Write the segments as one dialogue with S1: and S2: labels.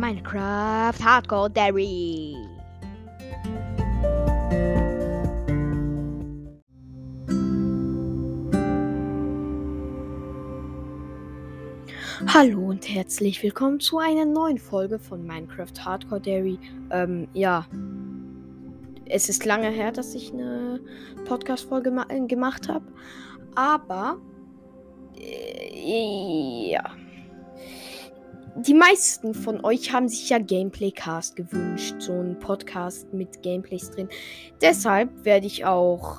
S1: Minecraft Hardcore Dairy. Hallo und herzlich willkommen zu einer neuen Folge von Minecraft Hardcore Dairy. Ähm, ja. Es ist lange her, dass ich eine Podcast-Folge gemacht habe. Aber. Äh, ja die meisten von euch haben sich ja Gameplay-Cast gewünscht, so ein Podcast mit Gameplays drin. Deshalb werde ich auch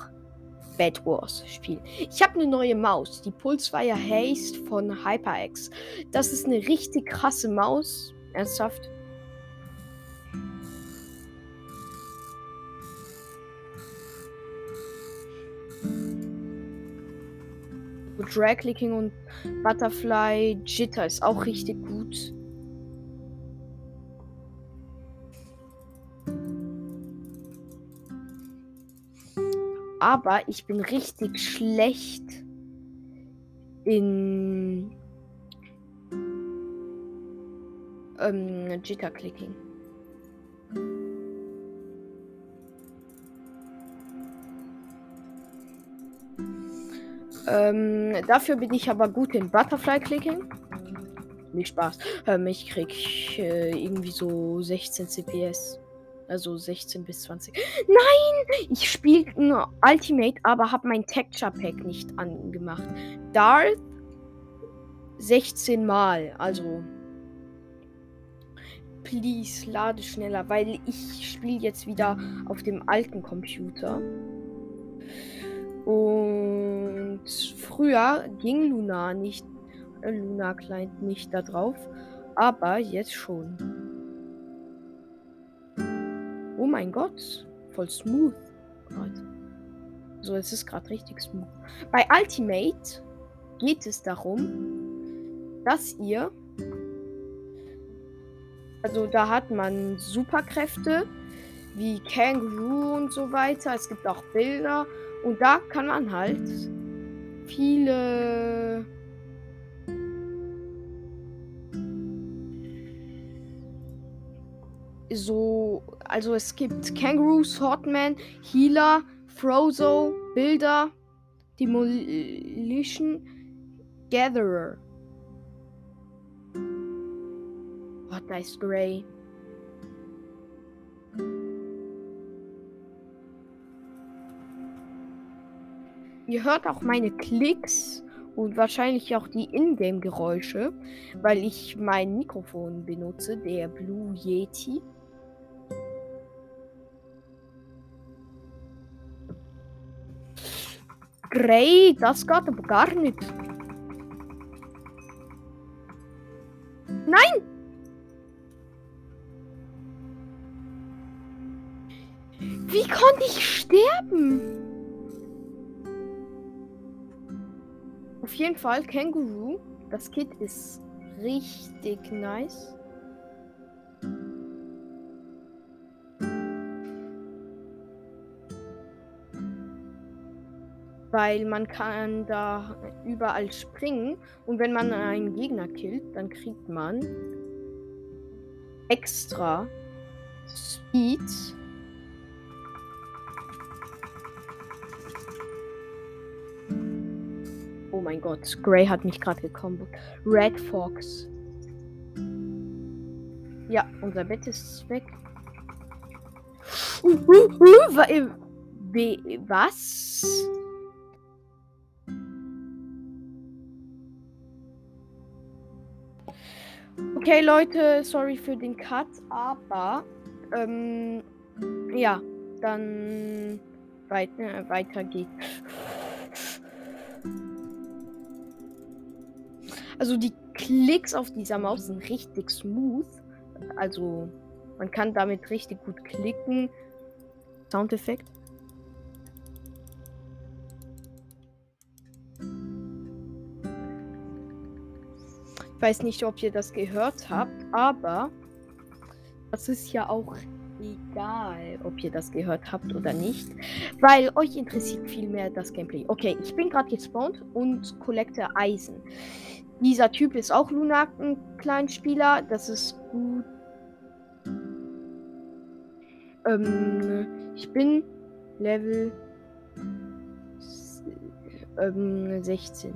S1: Bad Wars spielen. Ich habe eine neue Maus, die Pulsefire Haste von HyperX. Das ist eine richtig krasse Maus. Ernsthaft. Drag-Clicking und Butterfly Jitter ist auch richtig gut. Aber ich bin richtig schlecht in ähm, Jitter-Clicking. Ähm, dafür bin ich aber gut in Butterfly-Clicking. Nicht Spaß. Ähm, ich krieg äh, irgendwie so 16 CPS. Also 16 bis 20. Nein! Ich spiele nur Ultimate, aber habe mein Texture Pack nicht angemacht. Darth 16 Mal. Also. Please, lade schneller, weil ich spiele jetzt wieder auf dem alten Computer. Und früher ging Luna nicht, äh, Luna Client nicht da drauf, aber jetzt schon. Oh mein Gott, voll smooth gerade. So, es ist gerade richtig smooth. Bei Ultimate geht es darum, dass ihr also da hat man Superkräfte wie Kangaroo und so weiter. Es gibt auch Bilder und da kann man halt viele so, also es gibt Kangaroo, Swordman, Healer, Frozo, Bilder, Demolition, Gatherer. What is Grey? Ihr hört auch meine Klicks und wahrscheinlich auch die Ingame-Geräusche, weil ich mein Mikrofon benutze, der Blue Yeti. Grey, das geht aber gar nicht. Nein! Wie konnte ich sterben? Auf jeden Fall Känguru. Das Kit ist richtig nice. Weil man kann da überall springen und wenn man einen Gegner killt, dann kriegt man extra Speed mein Gott, Gray hat mich gerade gekommen. Red Fox. Ja, unser Bett ist weg. Uh, uh, uh, was? Okay, Leute, sorry für den Cut, aber ähm, ja, dann weiter, weiter geht's. Also die Klicks auf dieser Maus sind richtig smooth. Also man kann damit richtig gut klicken. Soundeffekt. Ich weiß nicht, ob ihr das gehört habt, aber das ist ja auch egal, ob ihr das gehört habt oder nicht, weil euch interessiert viel mehr das Gameplay. Okay, ich bin gerade gespawnt und collecte Eisen. Dieser Typ ist auch Lunak, ein Kleinspieler. Das ist gut. Ähm, ich bin Level ähm, 16.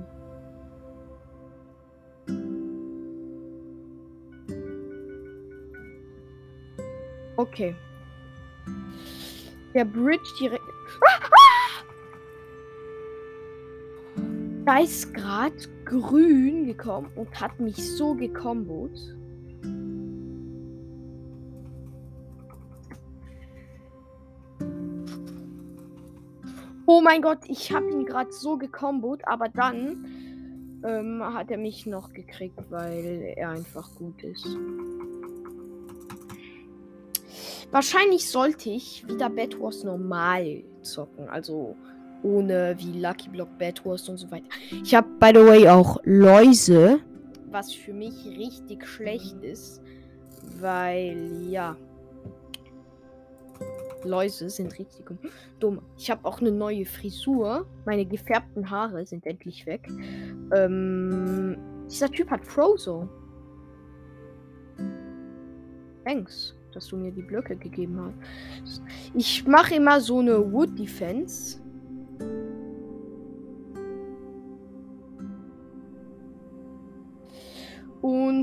S1: Okay. Der Bridge direkt. Ah, ah ist gerade grün gekommen und hat mich so gekombot. Oh mein Gott, ich habe ihn gerade so gekombot, aber dann ähm, hat er mich noch gekriegt, weil er einfach gut ist. Wahrscheinlich sollte ich wieder Bad Wars normal zocken. Also ohne wie Lucky Block, Bad Wars und so weiter. Ich habe, by the way, auch Läuse. Was für mich richtig schlecht ist. Weil, ja. Läuse sind richtig dumm. Ich habe auch eine neue Frisur. Meine gefärbten Haare sind endlich weg. Ähm, dieser Typ hat Frozo. Thanks dass du mir die Blöcke gegeben hast. Ich mache immer so eine Wood Defense.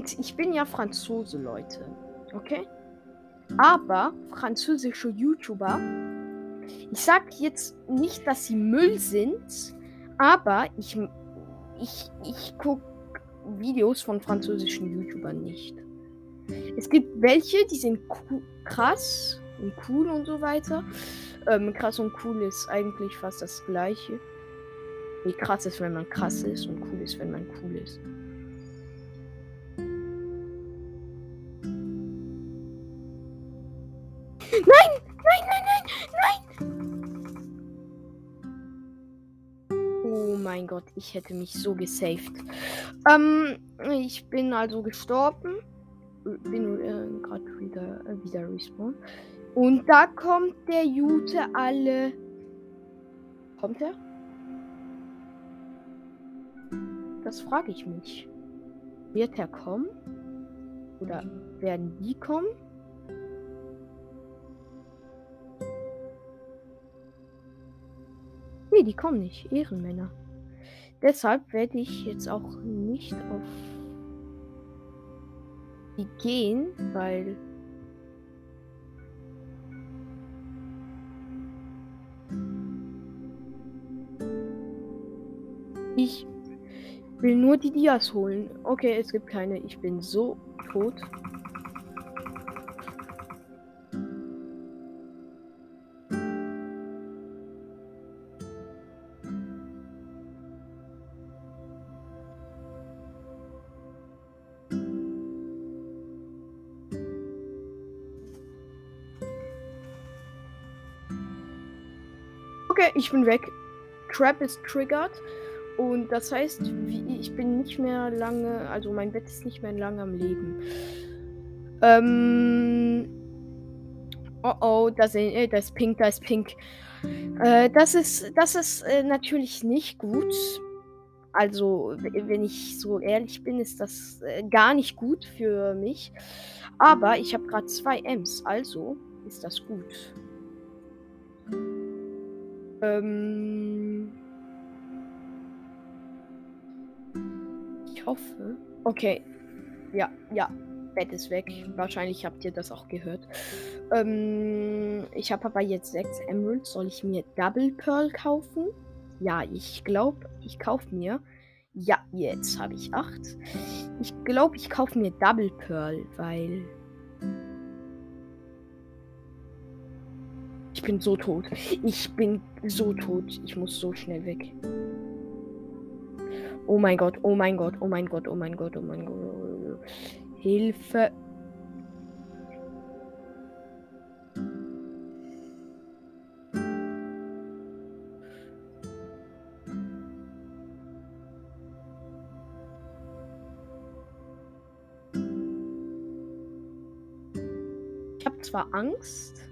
S1: Und ich bin ja Franzose, Leute. Okay? Aber französische YouTuber, ich sag jetzt nicht, dass sie Müll sind, aber ich, ich, ich gucke Videos von französischen YouTubern nicht. Es gibt welche, die sind krass und cool und so weiter. Ähm, krass und cool ist eigentlich fast das gleiche. Wie krass ist, wenn man krass ist und cool ist, wenn man cool ist. Oh mein Gott, ich hätte mich so gesaved. Ähm, ich bin also gestorben bin äh, gerade wieder, äh, wieder respawn. Und da kommt der Jute alle. Kommt er? Das frage ich mich. Wird er kommen? Oder werden die kommen? Die kommen nicht. Ehrenmänner. Deshalb werde ich jetzt auch nicht auf die gehen, weil ich will nur die Dias holen. Okay, es gibt keine. Ich bin so tot. Ich bin weg. Trap ist triggered. Und das heißt, ich bin nicht mehr lange, also mein Bett ist nicht mehr lange am Leben. Ähm. Oh oh, das, äh, das ist pink, das ist pink. Äh, das ist, das ist äh, natürlich nicht gut. Also, wenn ich so ehrlich bin, ist das äh, gar nicht gut für mich. Aber ich habe gerade zwei Ms, also ist das gut. Ähm. Ich hoffe. Okay. Ja, ja. Bett ist weg. Wahrscheinlich habt ihr das auch gehört. Ähm, ich habe aber jetzt sechs Emeralds. Soll ich mir Double Pearl kaufen? Ja, ich glaube, ich kaufe mir. Ja, jetzt habe ich acht. Ich glaube, ich kaufe mir Double Pearl, weil bin so tot. Ich bin so tot. Ich muss so schnell weg. Oh mein Gott, oh mein Gott, oh mein Gott, oh mein Gott, oh mein Gott. Hilfe. Ich habe zwar Angst,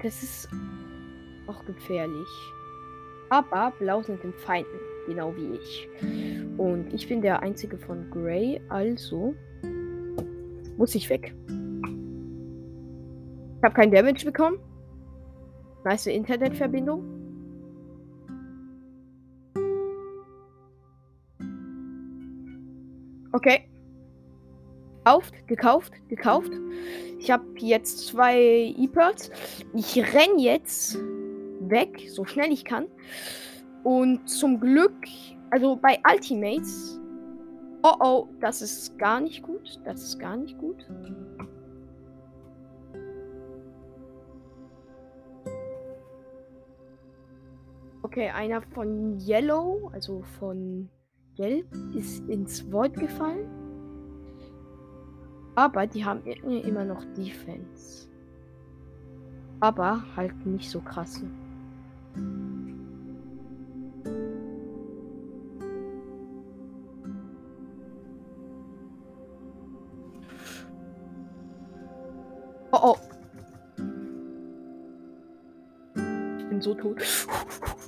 S1: das ist auch gefährlich. Aber Blau sind den Feinden, genau wie ich. Und ich bin der einzige von Grey, also muss ich weg. Ich habe kein Damage bekommen. Nice Internetverbindung. Okay. Gekauft, gekauft, gekauft. Ich habe jetzt zwei E-Pearls. Ich renn jetzt weg, so schnell ich kann. Und zum Glück, also bei Ultimates. Oh oh, das ist gar nicht gut. Das ist gar nicht gut. Okay, einer von Yellow, also von Gelb, ist ins Void gefallen. Aber die haben immer noch Defense. Aber halt nicht so krasse. Oh oh. Ich bin so tot.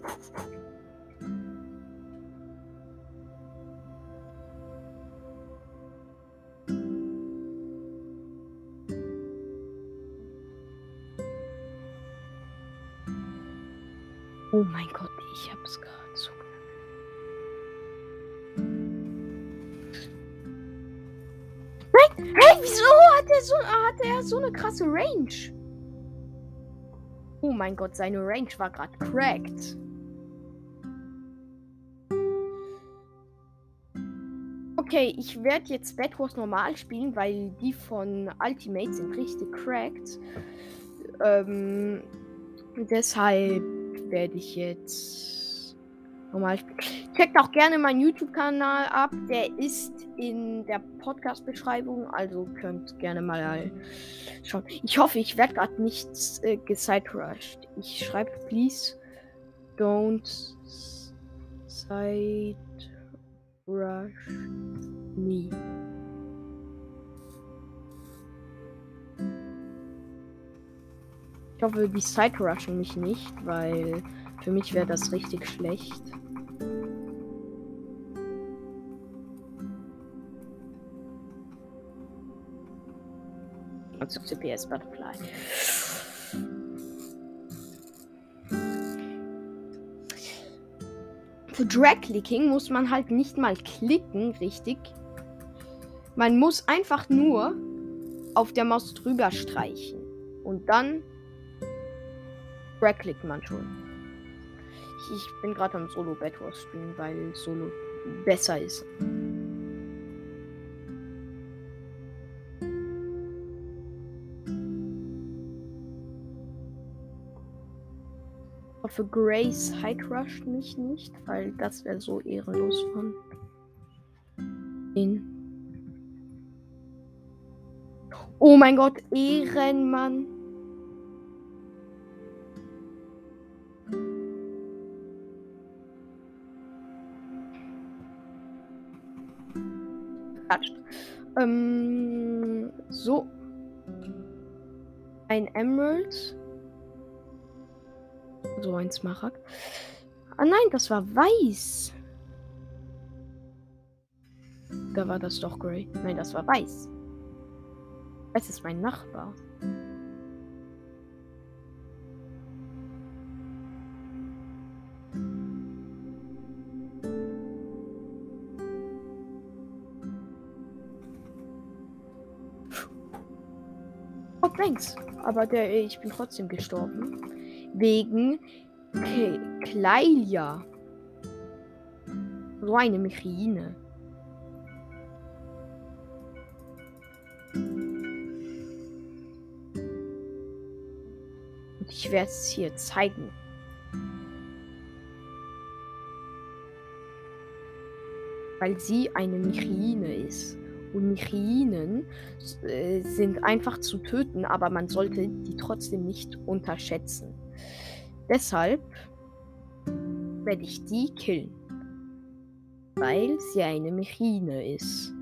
S1: so eine krasse Range? Oh mein Gott, seine Range war gerade cracked. Okay, ich werde jetzt Bad Wars normal spielen, weil die von Ultimate sind richtig cracked. Ähm, deshalb werde ich jetzt normal spielen. Checkt auch gerne meinen YouTube-Kanal ab. Der ist in der Podcast-Beschreibung. Also könnt gerne mal schauen. Ich hoffe, ich werde gerade nicht äh, gesiderushed. Ich schreibe, please don't side rush me. Ich hoffe, die Side rushen mich nicht, weil für mich wäre das richtig schlecht. Also CPS Butterfly. Für Drag-Clicking muss man halt nicht mal klicken, richtig. Man muss einfach nur auf der Maus drüber streichen. Und dann klickt man schon. Ich, ich bin gerade am Solo Wars Stream, weil Solo besser ist. hoffe, Grace High rusht mich nicht, weil das wäre so ehrenlos von ihn. Oh mein Gott, Ehrenmann. Ähm, so. Ein Emerald. So ein Smaragd. Ah nein, das war weiß. Da war das doch grey. Nein, das war weiß. Es ist mein Nachbar. Thanks. Aber der, ich bin trotzdem gestorben. Wegen Kleilia. So eine Mechine. Und ich werde es hier zeigen. Weil sie eine Mechine ist. Und Mechinen äh, sind einfach zu töten, aber man sollte die trotzdem nicht unterschätzen. Deshalb werde ich die killen. Weil sie eine Mechine ist.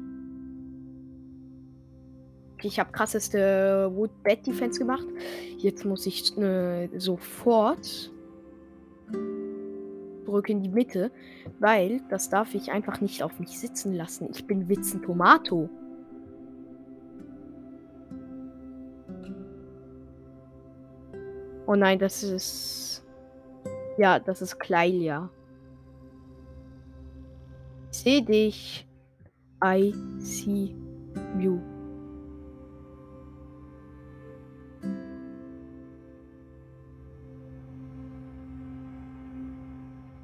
S1: Ich habe krasseste Wood Bed Defense gemacht. Jetzt muss ich äh, sofort zurück in die Mitte, weil das darf ich einfach nicht auf mich sitzen lassen. Ich bin Witzen Tomato. Oh nein, das ist. Ja, das ist Kleilia. Ich sehe dich. I see you.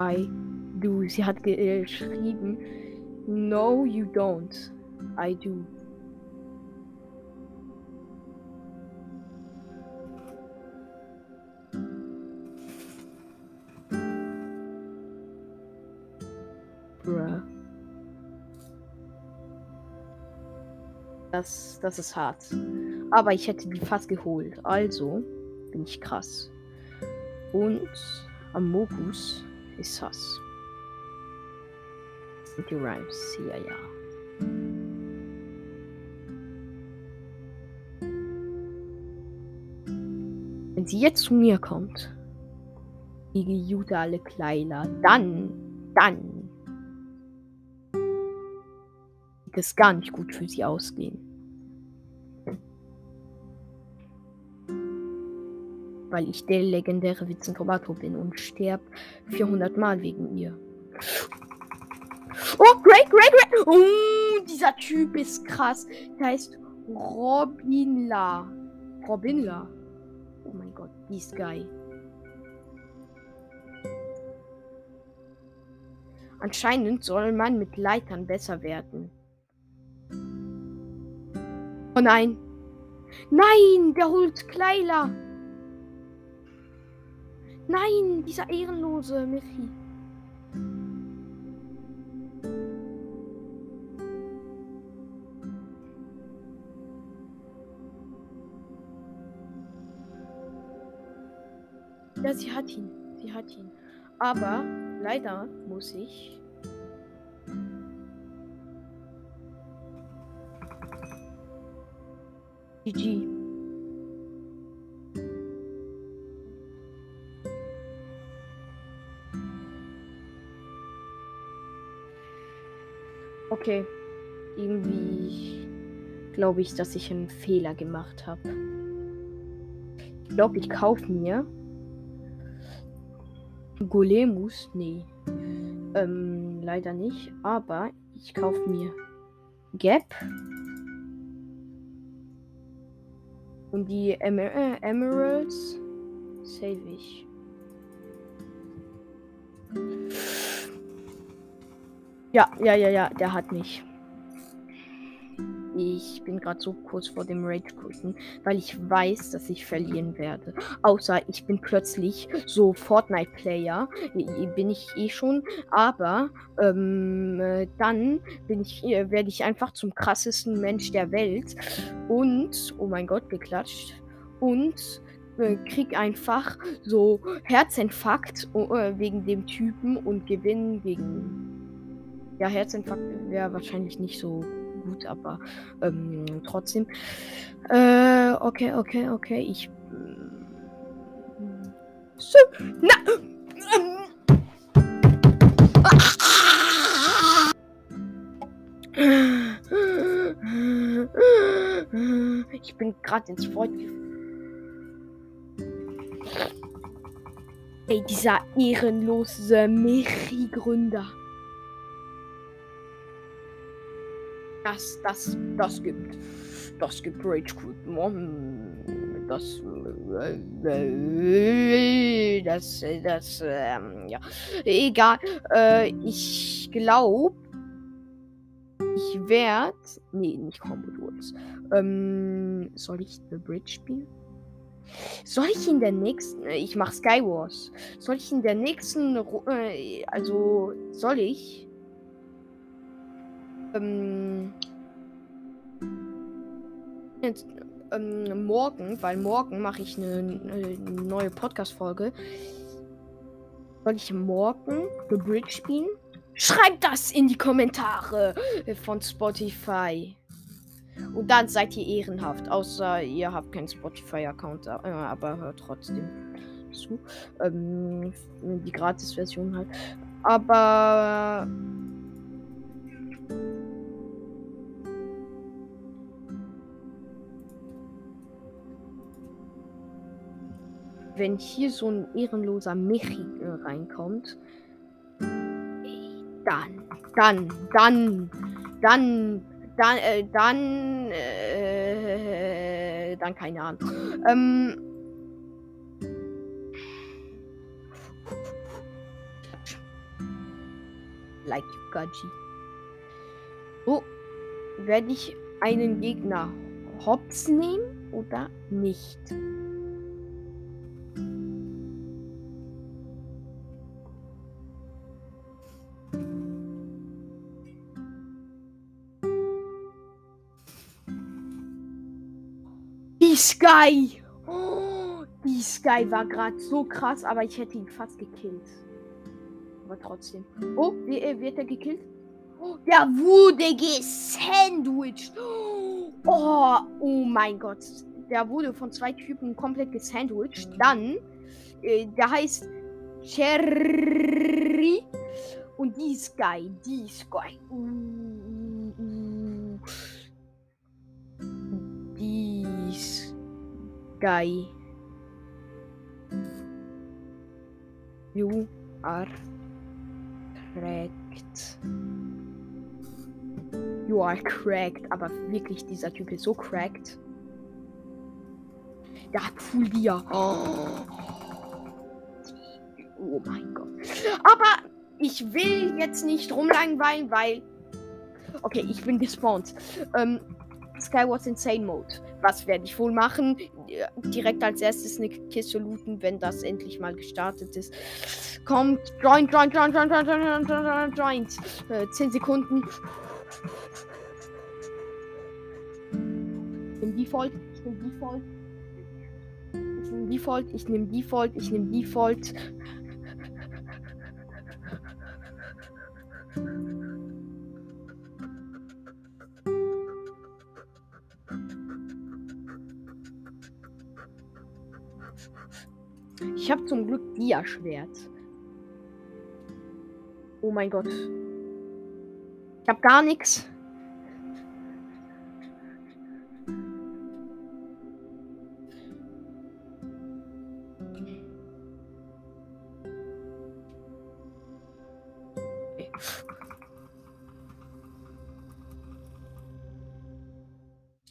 S1: I do. Sie hat geschrieben. No, you don't. I do. Das, das ist hart. Aber ich hätte die fast geholt. Also bin ich krass. Und Amogus sind die Rhymes. Ja, ja. Wenn sie jetzt zu mir kommt, die Juda alle Kleider, dann, dann wird es gar nicht gut für sie ausgehen. Weil ich der legendäre Witzentomato bin und sterb 400 Mal wegen ihr. Oh, great, great, great. Oh, dieser Typ ist krass. Der heißt Robinla. Robinla. Oh mein Gott, this guy. Anscheinend soll man mit Leitern besser werden. Oh nein. Nein, der holt Kleila. Nein, dieser ehrenlose Michi. Ja, sie hat ihn. Sie hat ihn. Aber leider muss ich. GG. Okay. Irgendwie glaube ich, dass ich einen Fehler gemacht habe. Ich glaube, ich kaufe mir Golemus. Nee. Ähm, leider nicht. Aber ich kaufe mir Gap. Und die Emer äh, Emeralds save ich. Ja, ja, ja, ja, der hat mich. Ich bin gerade so kurz vor dem Rage Quitten, weil ich weiß, dass ich verlieren werde. Außer ich bin plötzlich so Fortnite-Player. Bin ich eh schon. Aber ähm, dann bin ich, äh, werde ich einfach zum krassesten Mensch der Welt. Und, oh mein Gott, geklatscht. Und äh, krieg einfach so Herzinfarkt äh, wegen dem Typen und gewinn wegen. Ja, Herzinfarkt wäre wahrscheinlich nicht so gut, aber ähm, trotzdem. Äh, okay, okay, okay. Ich. So, na, ich bin gerade ins Void. Ey, dieser ehrenlose Michi-Gründer. Das, das, das gibt. Das gibt Rage Quit. Das. Das. Das. Ähm, ja. Egal. Äh, ich glaube. Ich werde. Nee, nicht Combo Duels. Ähm, soll ich The Bridge spielen? Soll ich in der nächsten. Ich mach Skywars. Soll ich in der nächsten. Äh, also. Soll ich ähm, jetzt, ähm, morgen, weil morgen mache ich eine, eine neue Podcast-Folge. Soll ich morgen The Bridge spielen? Schreibt das in die Kommentare von Spotify. Und dann seid ihr ehrenhaft. Außer ihr habt keinen Spotify-Account, äh, aber hört trotzdem zu. Ähm, die Gratis-Version halt. Aber wenn hier so ein ehrenloser Michi reinkommt, dann, dann, dann, dann, dann, äh, dann, äh, dann keine Ahnung. Ähm, like Gaji. So, werde ich einen Gegner hops nehmen oder nicht? Sky! Oh, die Sky war gerade so krass, aber ich hätte ihn fast gekillt. Aber trotzdem. Oh, wie, äh, wird er gekillt? Der wurde gesandwiched. Oh, oh mein Gott. Der wurde von zwei Typen komplett gesandwiched. Dann, äh, der heißt Cherry. Und die Sky, die Sky. Uh, Sky. You are cracked. You are cracked. Aber wirklich, dieser Typ ist so cracked. Der hat Full Gear. Oh. oh mein Gott. Aber ich will jetzt nicht rumlangweilen, weil. Okay, ich bin gespawnt. Ähm, Skywars Insane Mode. Was werde ich wohl machen? Direkt als erstes eine Kiste looten, wenn das endlich mal gestartet ist. Kommt, join, join, join, join, join, join, join, join, join. Äh, 10 Sekunden. Ich nehme Default, ich nehme Default. Ich nehme Default, ich nehme Default, ich nehme Default. Ich habe zum Glück Dia-Schwert. Oh mein Gott. Ich habe gar nichts.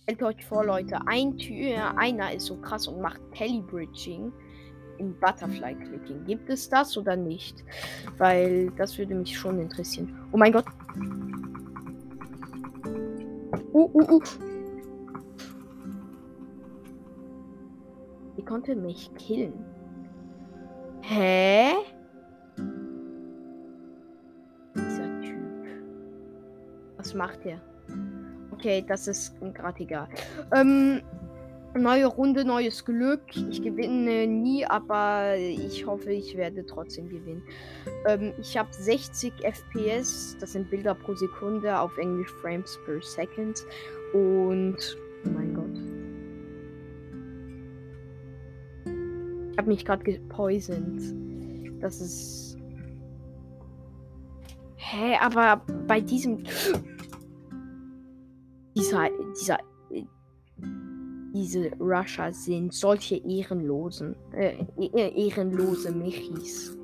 S1: Stellt euch vor, Leute, ein Tür, einer ist so krass und macht Telebridging im Butterfly Clicking. Gibt es das oder nicht? Weil das würde mich schon interessieren. Oh mein Gott. Uh, uh, uh. Die konnte mich killen. Hä? Dieser Typ. Was macht er? Okay, das ist gerade egal. Ähm, Neue Runde, neues Glück. Ich gewinne nie, aber ich hoffe, ich werde trotzdem gewinnen. Ähm, ich habe 60 FPS, das sind Bilder pro Sekunde, auf Englisch Frames per Second. Und, oh mein Gott. Ich habe mich gerade gepoisoned. Das ist. Hä, aber bei diesem. Dieser, dieser diese Rusher sind solche ehrenlosen, äh, e-, ehrenlose Michis.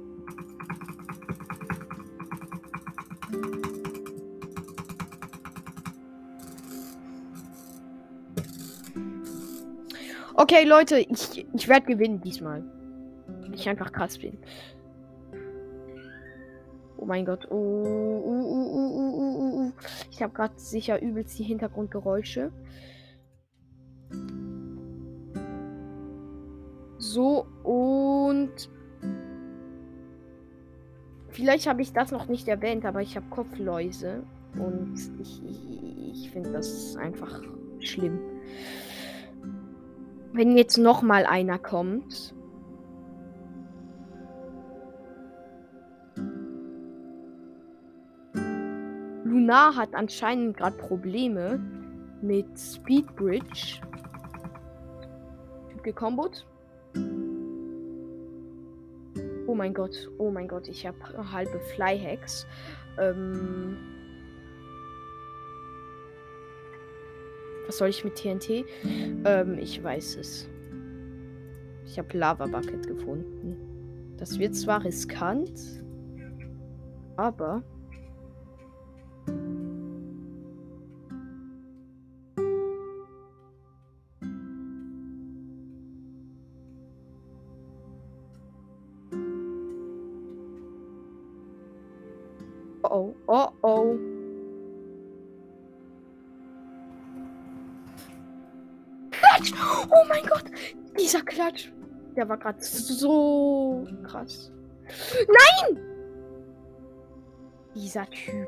S1: Okay, Leute, ich, ich werde gewinnen diesmal. Ich einfach krass bin. Oh mein Gott. Oh, oh, oh, ich habe gerade sicher übelst die Hintergrundgeräusche. So, und vielleicht habe ich das noch nicht erwähnt, aber ich habe Kopfläuse und ich, ich, ich finde das einfach schlimm. Wenn jetzt noch mal einer kommt. Lunar hat anscheinend gerade Probleme mit Speedbridge. Gekombot. Oh mein Gott, oh mein Gott, ich habe halbe Flyhacks. Ähm Was soll ich mit TNT? Ähm, ich weiß es. Ich habe Lava Bucket gefunden. Das wird zwar riskant, aber Klatsch! Der war gerade so krass. Nein! Dieser Typ.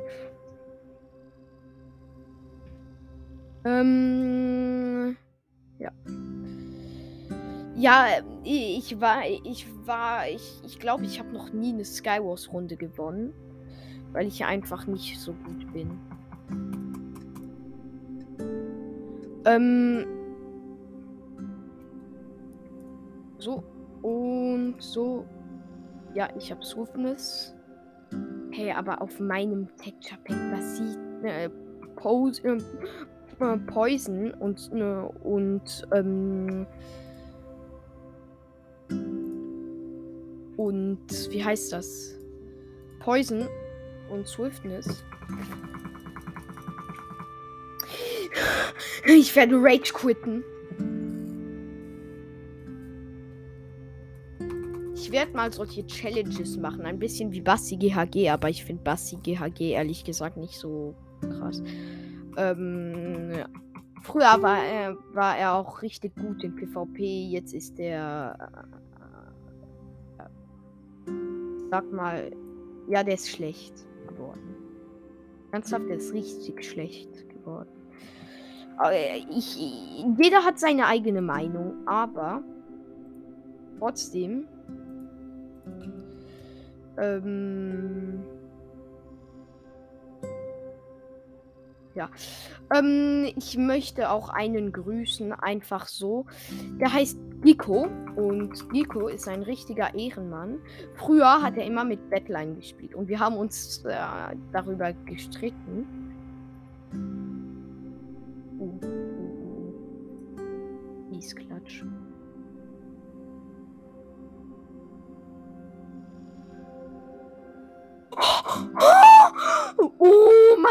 S1: Ähm. Ja. Ja, ich war, ich war, ich, ich glaube, ich habe noch nie eine Skywars-Runde gewonnen weil ich einfach nicht so gut bin. Ähm. So. Und so. Ja, ich habe Swiftness. Hey, aber auf meinem Texture Pack, das sieht äh, Pose, äh, Poison und, äh, und, ähm, und wie heißt das? Poison und Swiftness. Ich werde Rage quitten. Werde mal solche Challenges machen. Ein bisschen wie Bassi GHG, aber ich finde Bassi GHG ehrlich gesagt nicht so krass. Ähm, ja. Früher war er, war er auch richtig gut in PvP. Jetzt ist er. Äh, äh, sag mal. Ja, der ist schlecht geworden. Ernsthaft, der ist richtig schlecht geworden. Ich, jeder hat seine eigene Meinung, aber trotzdem. Ähm, ja. Ähm, ich möchte auch einen grüßen, einfach so. Der heißt Nico. Und Nico ist ein richtiger Ehrenmann. Früher hat er immer mit Badline gespielt. Und wir haben uns äh, darüber gestritten. Uh,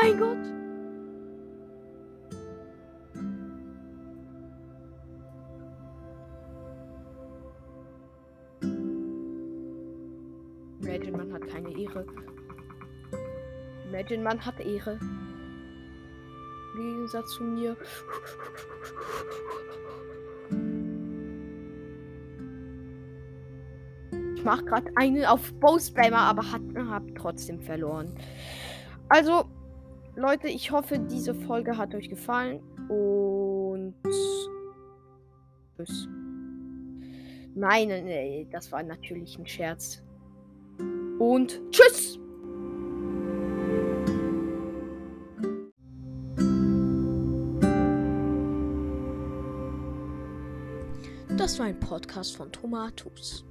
S1: mein Gott! Imagine, man hat keine Ehre. Imagine, man hat Ehre. Im Gegensatz zu mir. Ich mache gerade einen auf Bow-Spammer, aber hat, hab trotzdem verloren. Also, Leute, ich hoffe, diese Folge hat euch gefallen. Und. Tschüss. Nein, nee, das war natürlich ein Scherz und tschüss! Das war ein Podcast von Tomatus.